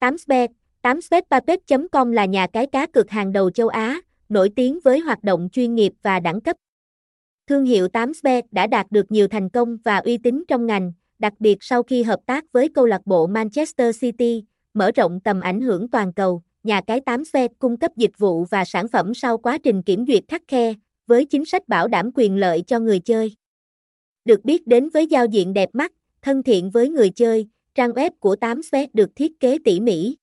8sbet 8sbetpapet.com là nhà cái cá cược hàng đầu châu Á, nổi tiếng với hoạt động chuyên nghiệp và đẳng cấp. Thương hiệu 8sbet đã đạt được nhiều thành công và uy tín trong ngành, đặc biệt sau khi hợp tác với câu lạc bộ Manchester City, mở rộng tầm ảnh hưởng toàn cầu. Nhà cái 8sbet cung cấp dịch vụ và sản phẩm sau quá trình kiểm duyệt khắc khe, với chính sách bảo đảm quyền lợi cho người chơi. Được biết đến với giao diện đẹp mắt, thân thiện với người chơi, trang web của 8sbet được thiết kế tỉ mỉ,